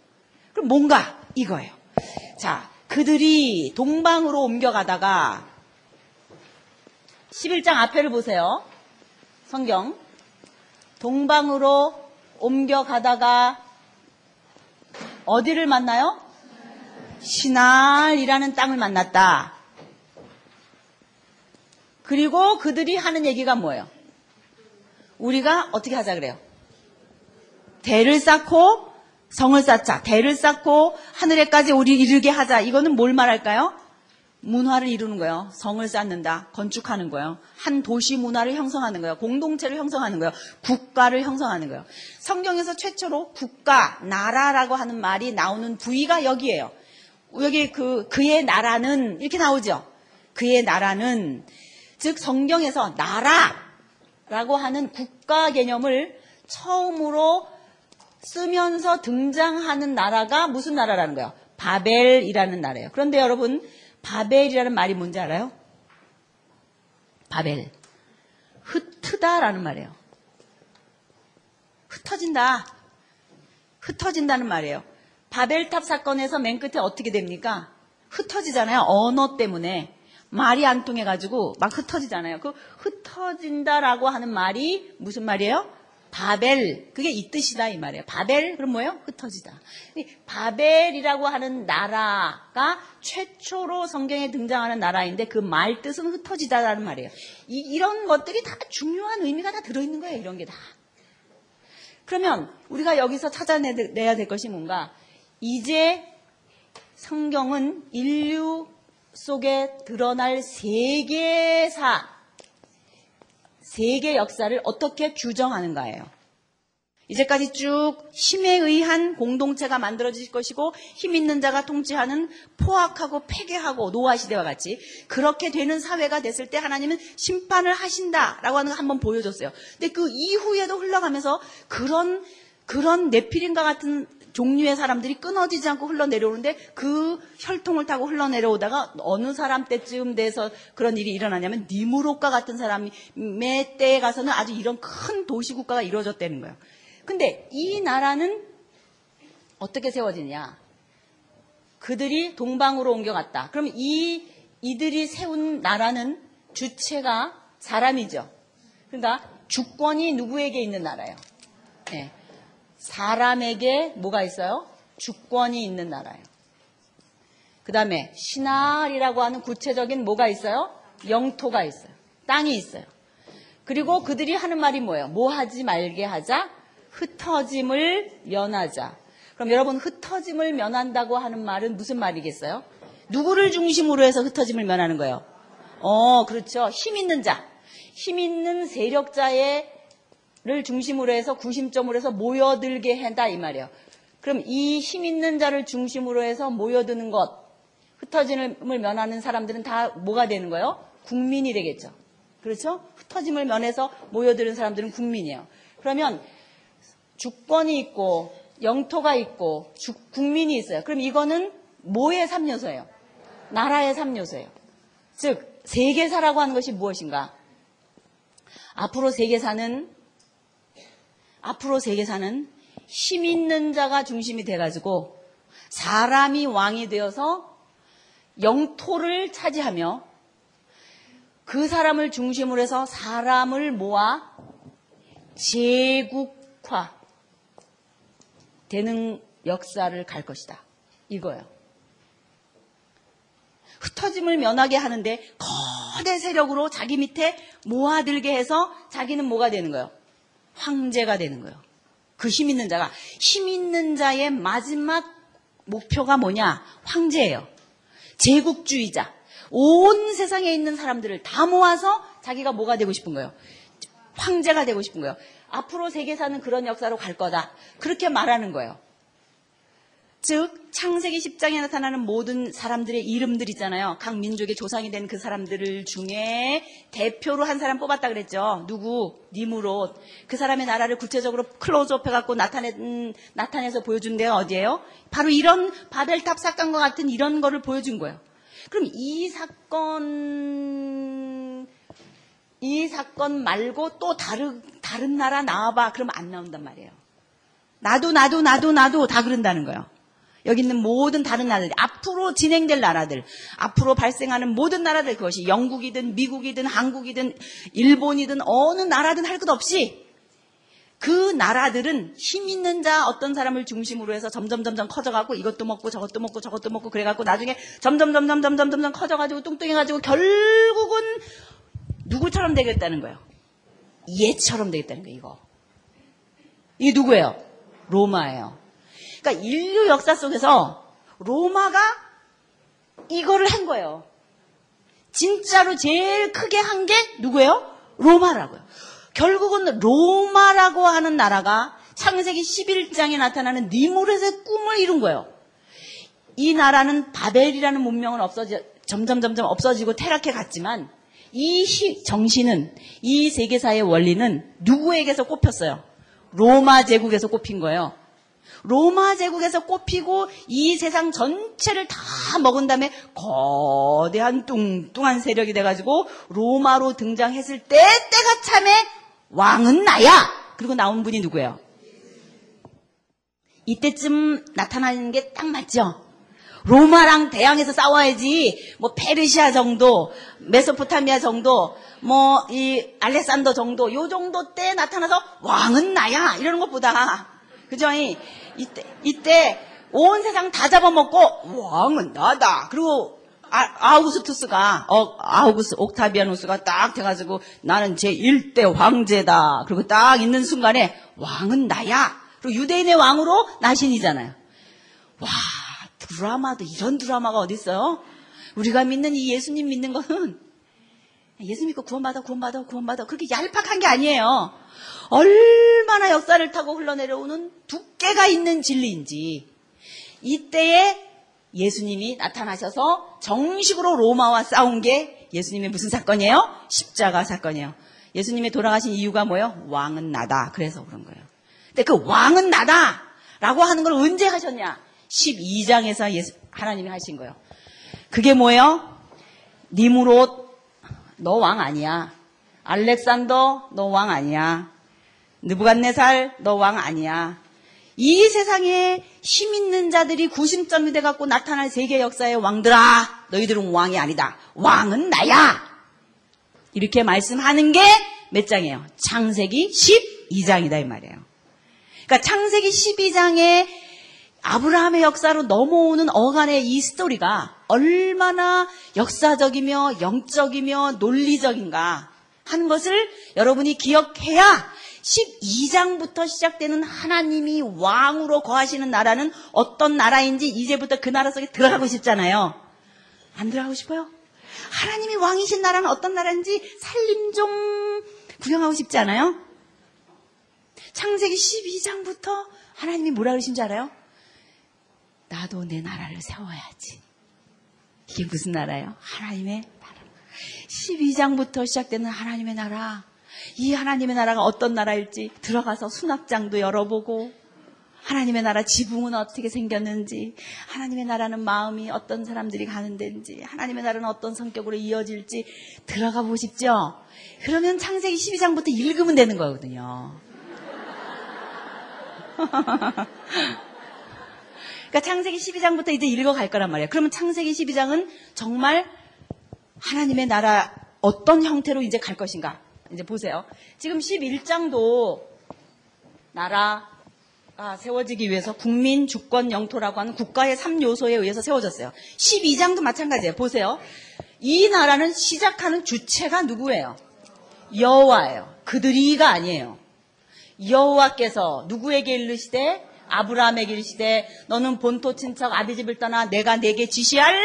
그럼 뭔가 이거예요. 자, 그들이 동방으로 옮겨가다가 11장 앞에를 보세요. 성경. 동방으로 옮겨가다가 어디를 만나요? 시날이라는 땅을 만났다. 그리고 그들이 하는 얘기가 뭐예요? 우리가 어떻게 하자 그래요? 대를 쌓고 성을 쌓자. 대를 쌓고 하늘에까지 우리 이르게 하자. 이거는 뭘 말할까요? 문화를 이루는 거예요. 성을 쌓는다. 건축하는 거예요. 한 도시 문화를 형성하는 거예요. 공동체를 형성하는 거예요. 국가를 형성하는 거예요. 성경에서 최초로 국가, 나라라고 하는 말이 나오는 부위가 여기에요. 여기 그, 그의 나라는 이렇게 나오죠. 그의 나라는 즉 성경에서 나라라고 하는 국가 개념을 처음으로 쓰면서 등장하는 나라가 무슨 나라라는 거예요? 바벨이라는 나라예요. 그런데 여러분 바벨이라는 말이 뭔지 알아요? 바벨. 흩트다라는 말이에요. 흩어진다. 흩어진다는 말이에요. 바벨탑 사건에서 맨 끝에 어떻게 됩니까? 흩어지잖아요. 언어 때문에. 말이 안 통해가지고 막 흩어지잖아요. 그 흩어진다라고 하는 말이 무슨 말이에요? 바벨. 그게 이 뜻이다 이 말이에요. 바벨 그럼 뭐예요? 흩어지다. 이 바벨이라고 하는 나라가 최초로 성경에 등장하는 나라인데 그 말 뜻은 흩어지다라는 말이에요. 이, 런 것들이 다 중요한 의미가 다 들어있는 거예요. 이런 게 다. 그러면 우리가 여기서 찾아내야 될 것이 뭔가 이제 성경은 인류 속에 드러날 세계사, 세계 역사를 어떻게 규정하는가예요. 이제까지 쭉 힘에 의한 공동체가 만들어질 것이고 힘 있는 자가 통치하는 포악하고 폐괴하고 노아 시대와 같이 그렇게 되는 사회가 됐을 때 하나님은 심판을 하신다라고 하는 거 한번 보여줬어요. 근데 그 이후에도 흘러가면서 그런 그런 네피림과 같은 종류의 사람들이 끊어지지 않고 흘러내려오는데 그 혈통을 타고 흘러내려오다가 어느 사람 때쯤 돼서 그런 일이 일어나냐면 니무롯과 같은 사람의 때에 가서는 아주 이런 큰 도시국가가 이루어졌다는 거예요. 근데 이 나라는 어떻게 세워지냐? 그들이 동방으로 옮겨갔다. 그럼 이 이들이 세운 나라는 주체가 사람이죠. 그러니까 주권이 누구에게 있는 나라예요? 네. 사람에게 뭐가 있어요? 주권이 있는 나라예요. 그 다음에 신할이라고 하는 구체적인 뭐가 있어요? 영토가 있어요. 땅이 있어요. 그리고 그들이 하는 말이 뭐예요? 뭐 하지 말게 하자? 흩어짐을 면하자. 그럼 여러분 흩어짐을 면한다고 하는 말은 무슨 말이겠어요? 누구를 중심으로 해서 흩어짐을 면하는 거예요? 어, 그렇죠. 힘 있는 자. 힘 있는 세력자의 를 중심으로 해서 구심점으로 해서 모여들게 한다 이 말이에요. 그럼 이 힘 있는 자를 중심으로 해서 모여드는 것, 흩어짐을 면하는 사람들은 다 뭐가 되는 거예요? 국민이 되겠죠. 그렇죠? 흩어짐을 면해서 모여드는 사람들은 국민이에요. 그러면 주권이 있고 영토가 있고 주, 국민이 있어요. 그럼 이거는 뭐의 3요소예요? 나라의 3요소예요. 즉 세계사라고 하는 것이 무엇인가? 앞으로 세계사는 앞으로 세계사는 힘 있는 자가 중심이 돼가지고 사람이 왕이 되어서 영토를 차지하며 그 사람을 중심으로 해서 사람을 모아 제국화 되는 역사를 갈 것이다. 이거예요. 흩어짐을 면하게 하는데 거대 세력으로 자기 밑에 모아들게 해서 자기는 뭐가 되는 거예요? 황제가 되는 거예요. 그 힘 있는 자가 힘 있는 자의 마지막 목표가 뭐냐? 황제예요. 제국주의자. 온 세상에 있는 사람들을 다 모아서 자기가 뭐가 되고 싶은 거예요? 황제가 되고 싶은 거예요. 앞으로 세계사는 그런 역사로 갈 거다. 그렇게 말하는 거예요. 즉 창세기 10장에 나타나는 모든 사람들의 이름들 있잖아요. 각 민족의 조상이 된 그 사람들을 중에 대표로 한 사람 뽑았다 그랬죠. 누구? 니무롯. 그 사람의 나라를 구체적으로 클로즈업 해갖고 나타내, 음, 나타내서 보여준 데가 어디예요? 바로 이런 바벨탑 사건과 같은 이런 거를 보여준 거예요. 그럼 이 사건 이 사건 말고 또 다른 다른 나라 나와봐. 그러면 안 나온단 말이에요. 나도 나도 나도 나도 다 그런다는 거예요. 여기 있는 모든 다른 나라들, 앞으로 진행될 나라들, 앞으로 발생하는 모든 나라들, 그것이 영국이든 미국이든 한국이든 일본이든 어느 나라든 할 것 없이 그 나라들은 힘 있는 자 어떤 사람을 중심으로 해서 점점 점점 커져가고 이것도 먹고 저것도 먹고 저것도 먹고 그래갖고 나중에 점점 점점 점점 점점 커져가지고 뚱뚱해가지고 결국은 누구처럼 되겠다는 거예요. 얘처럼 되겠다는 거예요. 이거. 이게 누구예요? 로마예요. 그러니까 인류 역사 속에서 로마가 이거를 한 거예요. 진짜로 제일 크게 한 게 누구예요? 로마라고요. 결국은 로마라고 하는 나라가 창세기 11장에 나타나는 니무렛의 꿈을 이룬 거예요. 이 나라는 바벨이라는 문명은 없어지, 점점 점점 없어지고 태락해 갔지만 이 시- 정신은 이 세계사의 원리는 누구에게서 꼽혔어요? 로마 제국에서 꼽힌 거예요. 로마 제국에서 꼽히고 이 세상 전체를 다 먹은 다음에 거대한 뚱뚱한 세력이 돼가지고 로마로 등장했을 때 때가 참에 왕은 나야. 그리고 나온 분이 누구예요? 이때쯤 나타나는 게 딱 맞죠? 로마랑 대항해서 싸워야지 뭐 페르시아 정도, 메소포타미아 정도, 뭐 이 알렉산더 정도 요 정도 때 나타나서 왕은 나야 이러는 것보다 이- 이때 이때 온 세상 다 잡아먹고 왕은 나다. 그리고 아, 우구스투스가 어, 아우구스 옥타비아누스가 딱 돼가지고 나는 제 1대 황제다. 그리고 딱 있는 순간에 왕은 나야. 그리고 유대인의 왕으로 나신이잖아요. 와 드라마도 이런 드라마가 어디 있어요? 우리가 믿는 이 예수님 믿는 거는 예수 믿고 구원받아 구원받아 구원받아 그렇게 얄팍한 게 아니에요. 얼마나 역사를 타고 흘러내려오는 두께가 있는 진리인지 이때에 예수님이 나타나셔서 정식으로 로마와 싸운 게 예수님의 무슨 사건이에요? 십자가 사건이에요. 예수님이 돌아가신 이유가 뭐예요? 왕은 나다. 그래서 그런 거예요. 근데 그 왕은 나다! 라고 하는 걸 언제 하셨냐? 12장에서 예수, 하나님이 하신 거예요. 그게 뭐예요? 니무롯, 너 왕 아니야. 알렉산더, 너 왕 아니야. 느부갓네살, 너 왕 아니야. 이 세상에 힘 있는 자들이 구심점이 돼갖고 나타날 세계 역사의 왕들아, 너희들은 왕이 아니다. 왕은 나야. 이렇게 말씀하는 게 몇 장이에요? 창세기 12장이다 이 말이에요. 그러니까 창세기 12장에 아브라함의 역사로 넘어오는 어간의 이 스토리가 얼마나 역사적이며 영적이며 논리적인가 하는 것을 여러분이 기억해야 12장부터 시작되는 하나님이 왕으로 거하시는 나라는 어떤 나라인지 이제부터 그 나라 속에 들어가고 싶잖아요. 안 들어가고 싶어요? 하나님이 왕이신 나라는 어떤 나라인지 살림 좀 구경하고 싶지 않아요? 창세기 12장부터 하나님이 뭐라 그러신 줄 알아요? 나도 내 나라를 세워야지. 이게 무슨 나라예요? 하나님의 나라. 12장부터 시작되는 하나님의 나라. 이 하나님의 나라가 어떤 나라일지 들어가서 수납장도 열어보고 하나님의 나라 지붕은 어떻게 생겼는지 하나님의 나라는 마음이 어떤 사람들이 가는 데인지 하나님의 나라는 어떤 성격으로 이어질지 들어가 싶죠? 그러면 창세기 12장부터 읽으면 되는 거거든요. [LAUGHS] 그러니까 창세기 12장부터 이제 읽어갈 거란 말이에요. 그러면 창세기 12장은 정말 하나님의 나라 어떤 형태로 이제 갈 것인가? 이제 보세요. 지금 11장도 나라가 세워지기 위해서 국민, 주권, 영토라고 하는 국가의 3요소에 의해서 세워졌어요. 12장도 마찬가지예요. 보세요. 이 나라는 시작하는 주체가 누구예요? 여호와예요. 그들이가 아니에요. 여호와께서 누구에게 이르시되 아브라함에게 이르시되 너는 본토 친척 아비 집을 떠나 내가 내게 지시할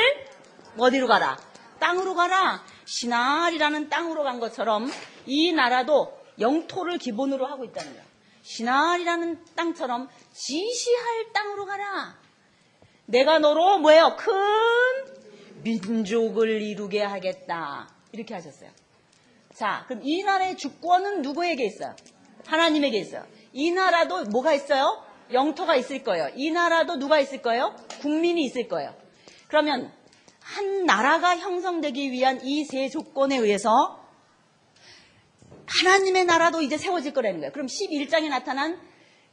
어디로 가라? 땅으로 가라. 시날이라는 땅으로 간 것처럼 이 나라도 영토를 기본으로 하고 있다는 거예요. 시날이라는 땅처럼 지시할 땅으로 가라. 내가 너로 뭐예요? 큰 민족을 이루게 하겠다. 이렇게 하셨어요. 자, 그럼 이 나라의 주권은 누구에게 있어요? 하나님에게 있어요. 이 나라도 뭐가 있어요? 영토가 있을 거예요. 이 나라도 누가 있을 거예요? 국민이 있을 거예요. 그러면 한 나라가 형성되기 위한 이 세 조건에 의해서 하나님의 나라도 이제 세워질 거라는 거예요. 그럼 11장에 나타난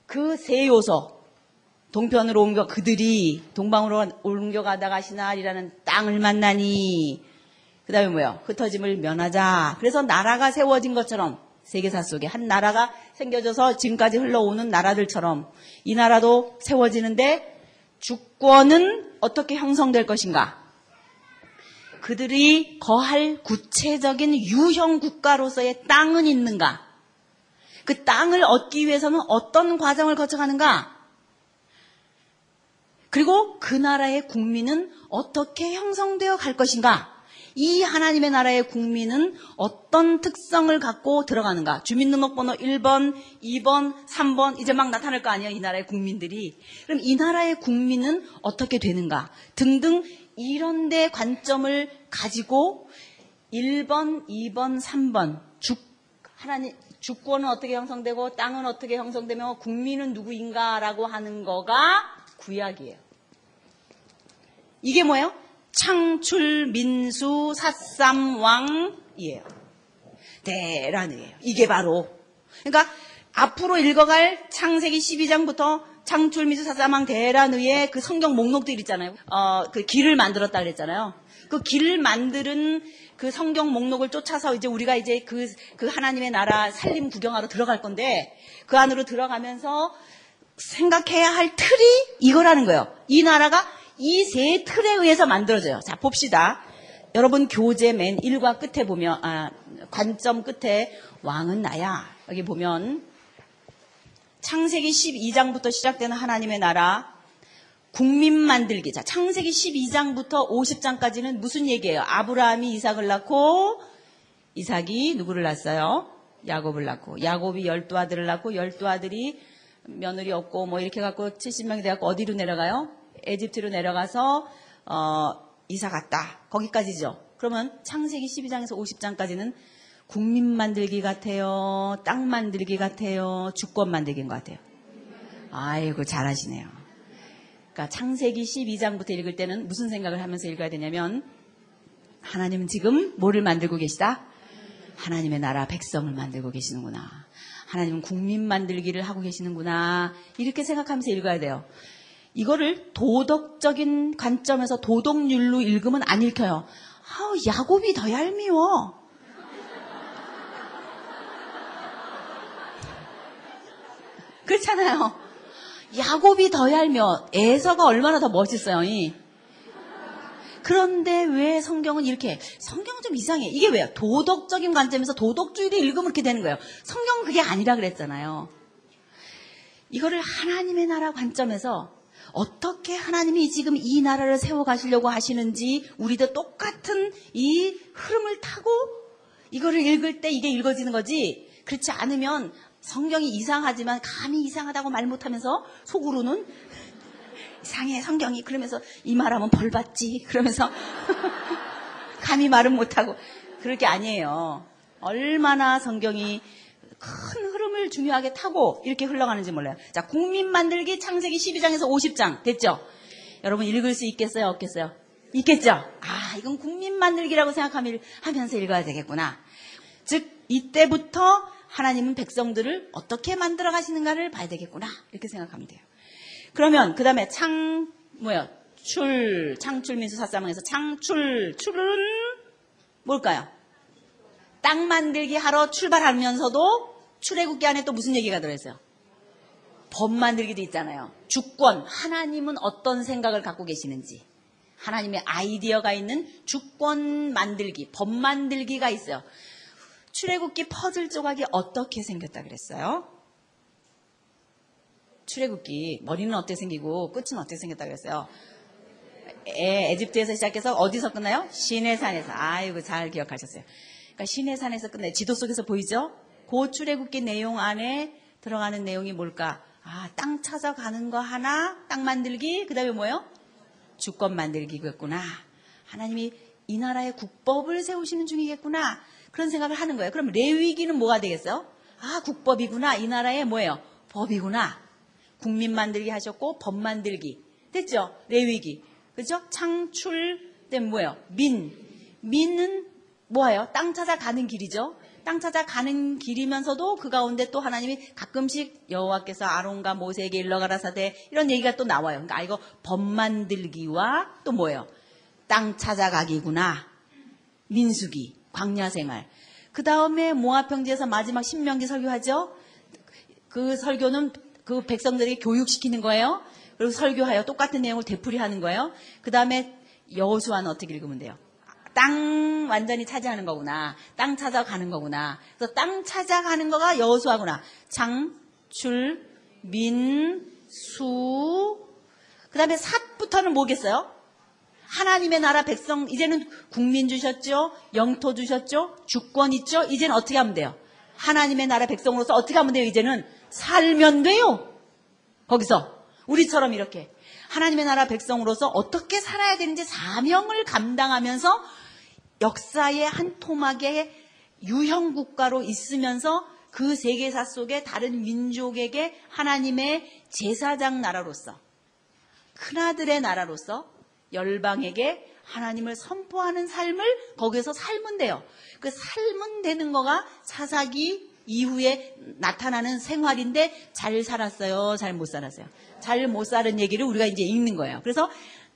그 세 요소, 동편으로 옮겨 그들이 동방으로 옮겨가다가 시날이라는 땅을 만나니 그 다음에 뭐요? 흩어짐을 면하자. 그래서 나라가 세워진 것처럼 세계사 속에 한 나라가 생겨져서 지금까지 흘러오는 나라들처럼 이 나라도 세워지는데 주권은 어떻게 형성될 것인가? 그들이 거할 구체적인 유형 국가로서의 땅은 있는가? 그 땅을 얻기 위해서는 어떤 과정을 거쳐가는가? 그리고 그 나라의 국민은 어떻게 형성되어 갈 것인가? 이 하나님의 나라의 국민은 어떤 특성을 갖고 들어가는가? 주민등록번호 1번, 2번, 3번 이제 막 나타날 거 아니에요? 이 나라의 국민들이. 그럼 이 나라의 국민은 어떻게 되는가? 등등 이런 데 관점을 가지고 1번, 2번, 3번 주 하나님 주권은 어떻게 형성되고 땅은 어떻게 형성되며 국민은 누구인가라고 하는 거가 구약이에요. 이게 뭐예요? 창출, 민수, 사삼, 왕이에요. 대란이에요. 이게 바로. 그러니까 앞으로 읽어갈 창세기 12장부터 창출, 민수, 사삼, 왕, 대란의의 그 성경 목록들 있잖아요. 어, 그 길을 만들었다 그랬잖아요. 그 길을 만드는 그 성경 목록을 쫓아서 이제 우리가 이제 그, 그 하나님의 나라 살림 구경하러 들어갈 건데 그 안으로 들어가면서 생각해야 할 틀이 이거라는 거예요. 이 나라가 이 세 틀에 의해서 만들어져요. 자, 봅시다. 여러분 교재 맨 1과 끝에 보면, 아, 관점 끝에 왕은 나야. 여기 보면 창세기 12장부터 시작되는 하나님의 나라, 국민 만들기. 자, 창세기 12장부터 50장까지는 무슨 얘기예요? 아브라함이 이삭을 낳고, 이삭이 누구를 낳았어요? 야곱을 낳고, 야곱이 열두 아들을 낳고, 열두 아들이 며느리 없고, 뭐 이렇게 갖고 70명이 돼갖고 어디로 내려가요? 에집트로 내려가서, 어, 이사 갔다. 거기까지죠. 그러면 창세기 12장에서 50장까지는 국민 만들기 같아요. 땅 만들기 같아요. 주권 만들기인 것 같아요. 아이고, 잘하시네요. 그러니까 창세기 12장부터 읽을 때는 무슨 생각을 하면서 읽어야 되냐면 하나님은 지금 뭐를 만들고 계시다? 하나님의 나라 백성을 만들고 계시는구나. 하나님은 국민 만들기를 하고 계시는구나. 이렇게 생각하면서 읽어야 돼요. 이거를 도덕적인 관점에서 도덕률로 읽으면 안 읽혀요. 아우, 야곱이 더 얄미워. [LAUGHS] 그렇잖아요. 야곱이 더 얄며 에서가 얼마나 더 멋있어요. 이. 그런데 왜 성경은 이렇게 성경은 좀 이상해. 이게 왜요? 도덕적인 관점에서 도덕주의를 읽으면 이렇게 되는 거예요. 성경은 그게 아니라 그랬잖아요. 이거를 하나님의 나라 관점에서 어떻게 하나님이 지금 이 나라를 세워 가시려고 하시는지 우리도 똑같은 이 흐름을 타고 이거를 읽을 때 이게 읽어지는 거지. 그렇지 않으면 성경이 이상하지만 감히 이상하다고 말 못하면서 속으로는 이상해 성경이 그러면서 이 말하면 벌 받지 그러면서 [LAUGHS] 감히 말은 못하고 그럴 게 아니에요. 얼마나 성경이 큰 흐름을 중요하게 타고 이렇게 흘러가는지 몰라요. 자, 국민 만들기 창세기 12장에서 50장 됐죠? 여러분 읽을 수 있겠어요? 없겠어요? 있겠죠? 아, 이건 국민 만들기라고 생각하면서 읽어야 되겠구나. 즉, 이때부터 하나님은 백성들을 어떻게 만들어 가시는가를 봐야 되겠구나. 이렇게 생각하면 돼요. 그러면 그 다음에 창 뭐야 출 창출 민수 사사망에서 창출 출은 뭘까요? 땅 만들기 하러 출발하면서도 출애굽기 안에 또 무슨 얘기가 들어있어요? 법 만들기도 있잖아요. 주권 하나님은 어떤 생각을 갖고 계시는지 하나님의 아이디어가 있는 주권 만들기 법 만들기가 있어요. 출애굽기 퍼즐 조각이 어떻게 생겼다 그랬어요? 출애굽기 머리는 어떻게 생기고 끝은 어떻게 생겼다 그랬어요? 에, 에집트에서 시작해서 어디서 끝나요? 시내산에서. 아이고 잘 기억하셨어요. 그러니까 시내산에서 끝나요. 지도 속에서 보이죠? 그 출애굽기 내용 안에 들어가는 내용이 뭘까? 아, 땅 찾아가는 거 하나, 땅 만들기, 그 다음에 뭐요? 주권 만들기겠구나. 하나님이 이 나라의 국법을 세우시는 중이겠구나. 그런 생각을 하는 거예요. 그럼 레위기는 뭐가 되겠어요? 아, 국법이구나. 이 나라의 뭐예요? 법이구나. 국민 만들기 하셨고 법 만들기 됐죠? 레위기 그죠? 창출 된 뭐예요? 민 민은 뭐예요? 땅 찾아가는 길이죠. 땅 찾아가는 길이면서도 그 가운데 또 하나님이 가끔씩 여호와께서 아론과 모세에게 일러가라사대 이런 얘기가 또 나와요. 그러니까 아, 이거 법 만들기와 또 뭐예요? 땅 찾아가기구나. 민수기, 광야 생활. 그 다음에 모압 평지에서 마지막 신명기 설교하죠. 그 설교는 그 백성들에게 교육시키는 거예요. 그리고 설교하여 똑같은 내용을 되풀이하는 거예요. 그 다음에 여호수아는 어떻게 읽으면 돼요? 땅 완전히 차지하는 거구나. 땅 찾아가는 거구나. 그래서 땅 찾아가는 거가 여호수아구나. 장, 출, 민, 수. 그 다음에 삿부터는 뭐겠어요? 하나님의 나라 백성, 이제는 국민 주셨죠? 영토 주셨죠? 주권 있죠? 이제는 어떻게 하면 돼요? 하나님의 나라 백성으로서 어떻게 하면 돼요? 이제는 살면 돼요. 거기서 우리처럼 이렇게 하나님의 나라 백성으로서 어떻게 살아야 되는지 사명을 감당하면서 역사의 한 토막의 유형 국가로 있으면서 그 세계사 속에 다른 민족에게 하나님의 제사장 나라로서 큰아들의 나라로서 열방에게 하나님을 선포하는 삶을 거기에서 살면 돼요. 그 살면 되는 거가 사사기 이후에 나타나는 생활인데 잘 살았어요? 잘 못 살았어요? 잘 못 살은 얘기를 우리가 이제 읽는 거예요. 그래서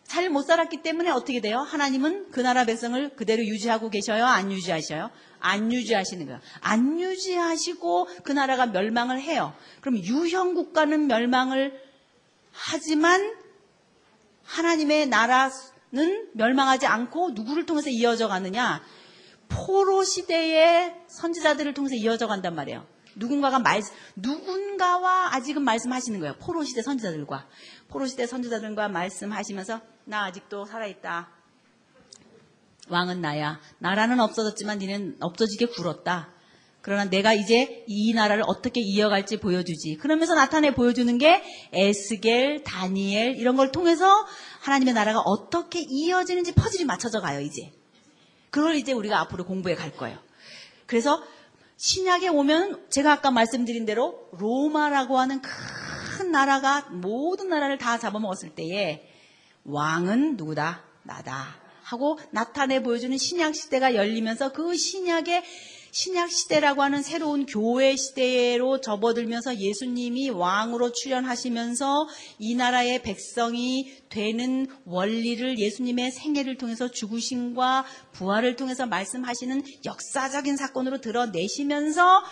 잘 못 살았기 때문에 어떻게 돼요? 하나님은 그 나라 백성을 그대로 유지하고 계셔요? 안 유지하셔요? 안 유지하시는 거예요. 안 유지하시고 그 나라가 멸망을 해요. 그럼 유형 국가는 멸망을 하지만 하나님의 나라는 멸망하지 않고 누구를 통해서 이어져 가느냐? 포로 시대의 선지자들을 통해서 이어져 간단 말이에요. 누군가가 말, 누군가와 아직은 말씀하시는 거예요. 포로 시대 선지자들과. 포로 시대 선지자들과 말씀하시면서, 나 아직도 살아있다. 왕은 나야. 나라는 없어졌지만 니는 없어지게 굴었다. 그러나 내가 이제 이 나라를 어떻게 이어갈지 보여주지. 그러면서 나타내 보여주는 게 에스겔, 다니엘 이런 걸 통해서 하나님의 나라가 어떻게 이어지는지 퍼즐이 맞춰져 가요, 이제. 그걸 이제 우리가 앞으로 공부해 갈 거예요. 그래서 신약에 오면 제가 아까 말씀드린 대로 로마라고 하는 큰 나라가 모든 나라를 다 잡아먹었을 때에 왕은 누구다? 나다. 하고 나타내 보여주는 신약 시대가 열리면서 그 신약의 신약 시대라고 하는 새로운 교회 시대로 접어들면서 예수님이 왕으로 출현하시면서 이 나라의 백성이 되는 원리를 예수님의 생애를 통해서 죽으심과 부활을 통해서 말씀하시는 역사적인 사건으로 드러내시면서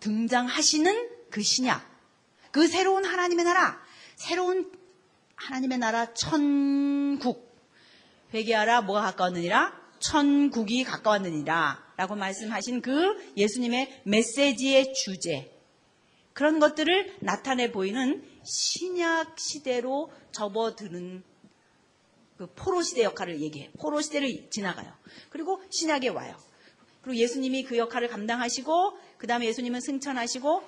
등장하시는 그 신약, 그 새로운 하나님의 나라, 새로운 하나님의 나라 천국. 회개하라 뭐가 가까웠느니라? 천국이 가까웠느니라. 라고 말씀하신 그 예수님의 메시지의 주제. 그런 것들을 나타내 보이는 신약 시대로 접어드는 그 포로 시대 역할을 얘기해요. 포로 시대를 지나가요. 그리고 신약에 와요. 그리고 예수님이 그 역할을 감당하시고, 그 다음에 예수님은 승천하시고,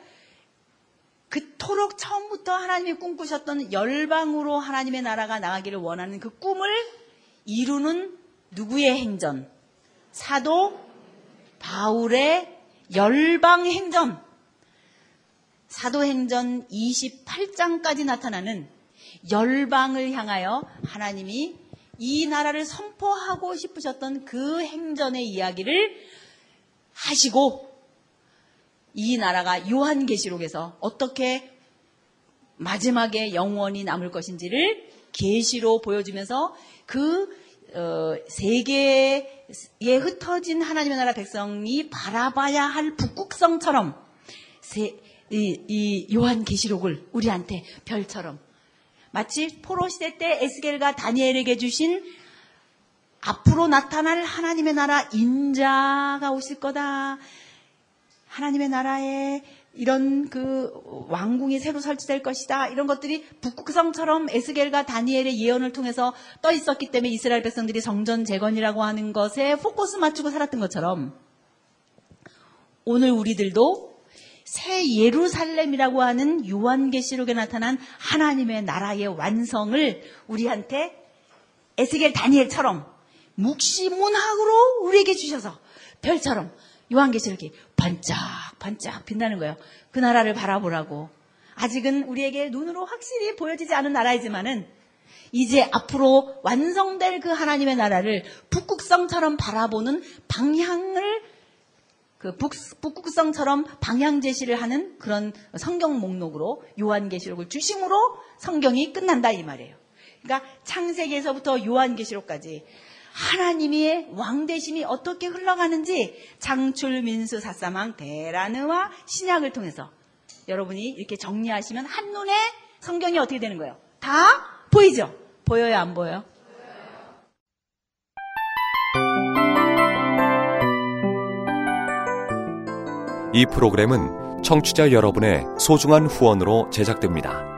그토록 처음부터 하나님이 꿈꾸셨던 열방으로 하나님의 나라가 나가기를 원하는 그 꿈을 이루는 누구의 행전? 사도 바울의 열방 행전. 사도행전 28장까지 나타나는 열방을 향하여 하나님이 이 나라를 선포하고 싶으셨던 그 행전의 이야기를 하시고 이 나라가 요한계시록에서 어떻게 마지막에 영원히 남을 것인지를 계시로 보여주면서 그 어, 세계에 흩어진 하나님의 나라 백성이 바라봐야 할 북극성처럼 세- 이, 이 요한 계시록을 우리한테 별처럼 마치 포로 시대 때 에스겔과 다니엘에게 주신 앞으로 나타날 하나님의 나라 인자가 오실 거다. 하나님의 나라에 이런 그 왕궁이 새로 설치될 것이다. 이런 것들이 북극성처럼 에스겔과 다니엘의 예언을 통해서 떠 있었기 때문에 이스라엘 백성들이 성전 재건이라고 하는 것에 포커스 맞추고 살았던 것처럼 오늘 우리들도 새 예루살렘이라고 하는 요한계시록에 나타난 하나님의 나라의 완성을 우리한테 에스겔 다니엘처럼 묵시문학으로 우리에게 주셔서 별처럼 요한계시록이 반짝반짝 빛나는 거예요. 그 나라를 바라보라고. 아직은 우리에게 눈으로 확실히 보여지지 않은 나라이지만은 이제 앞으로 완성될 그 하나님의 나라를 북극성처럼 바라보는 방향을 그 북, 북극성처럼 방향 제시를 하는 그런 성경 목록으로 요한계시록을 주심으로 성경이 끝난다 이 말이에요. 그러니까 창세기에서부터 요한계시록까지 하나님의 왕대심이 어떻게 흘러가는지 장출 민수 사사망 대라느와 신약을 통해서 여러분이 이렇게 정리하시면 한눈에 성경이 어떻게 되는 거예요? 다 보이죠? 보여요, 안 보여요? 이 프로그램은 청취자 여러분의 소중한 후원으로 제작됩니다.